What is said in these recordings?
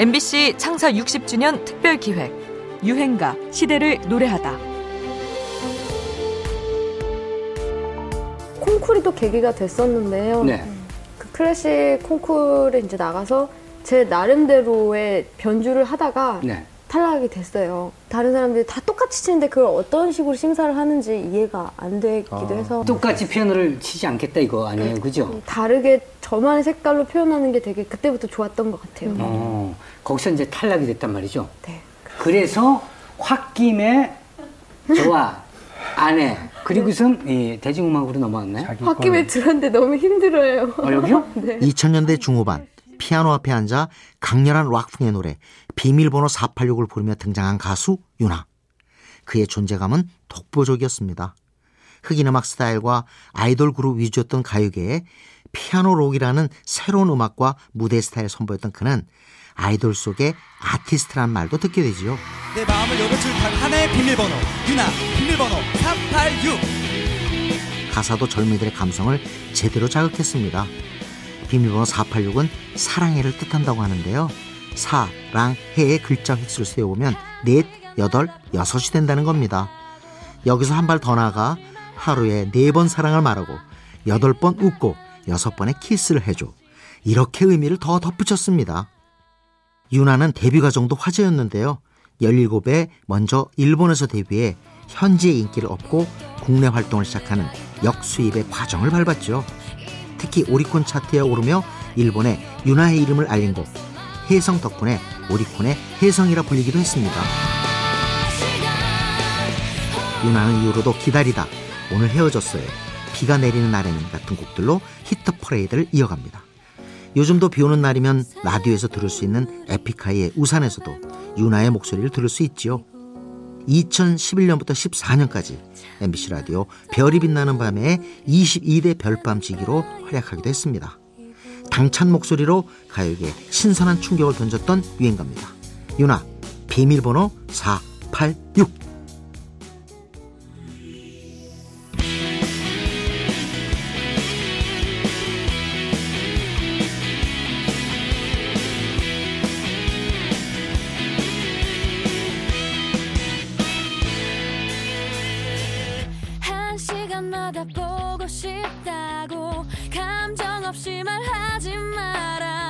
MBC 창사 60주년 특별 기획 유행가 시대를 노래하다. 콩쿨이 또 계기가 됐었는데요. 네. 그 클래식 콩쿨에 이제 나가서 제 나름대로의 변주를 하다가 네. 탈락이 됐어요. 다른 사람들이 다 똑같이 치는데 그걸 어떤 식으로 심사를 하는지 이해가 안 되기도 해서 똑같이 피아노를 치지 않겠다 이거 아니에요, 그죠? 다르게 저만의 색깔로 표현하는 게 되게 그때부터 좋았던 것 같아요. 어, 거기서 이제 탈락이 됐단 말이죠. 네. 그래서 홧김에 저와 아내 그리고선 이 대중음악으로 넘어왔나요? 홧김에 들었는데 너무 힘들어요. 어, 여기요? 네. 2000년대 중후반 피아노 앞에 앉아 강렬한 락풍의 노래 비밀번호 486을 부르며 등장한 가수 유나. 그의 존재감은 독보적이었습니다. 흑인 음악 스타일과 아이돌 그룹 위주였던 가요계에 피아노 록이라는 새로운 음악과 무대 스타일을 선보였던 그는 아이돌 속의 아티스트란 말도 듣게 되지요. 내 마음을 열어줄 단 하나의 비밀번호 유나 비밀번호 386 가사도 젊은이들의 감성을 제대로 자극했습니다. 비밀번호 486은 사랑해를 뜻한다고 하는데요. 사랑해의 글자 획수를 세어보면 넷, 여덟, 여섯이 된다는 겁니다. 여기서 한 발 더 나가 하루에 네 번 사랑을 말하고 여덟 번 웃고 여섯 번의 키스를 해줘. 이렇게 의미를 더 덧붙였습니다. 유나는 데뷔 과정도 화제였는데요. 17에 먼저 일본에서 데뷔해 현지의 인기를 얻고 국내 활동을 시작하는 역수입의 과정을 밟았죠. 특히 오리콘 차트에 오르며 일본에 유나의 이름을 알린 곡 혜성 덕분에 오리콘의 혜성이라 불리기도 했습니다. 윤하는 이후로도 기다리다 오늘 헤어졌어요. 비가 내리는 날에는 같은 곡들로 히트 퍼레이드를 이어갑니다. 요즘도 비 오는 날이면 라디오에서 들을 수 있는 에픽하이의 우산에서도 윤하의 목소리를 들을 수 있지요. 2011년부터 14년까지 MBC 라디오 별이 빛나는 밤에 22대 별밤지기로 활약하기도 했습니다. 당찬 목소리로 가요계에 신선한 충격을 던졌던 유행가입니다. 유나 비밀번호 486 시간마다 보고 싶다고 감정 없이 말하지 마라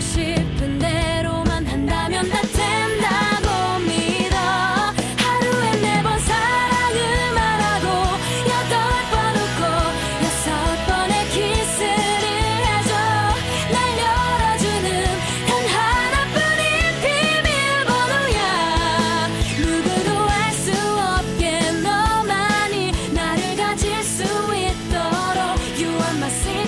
싶은 대로만 한다면 나 된다고 믿어 하루에 네 번 사랑을 말하고 여덟 번 웃고 여섯 번의 키스를 해줘 날 열어주는 단 하나뿐인 비밀번호야 누구도 알 수 없게 너만이 나를 가질 수 있도록 You are See?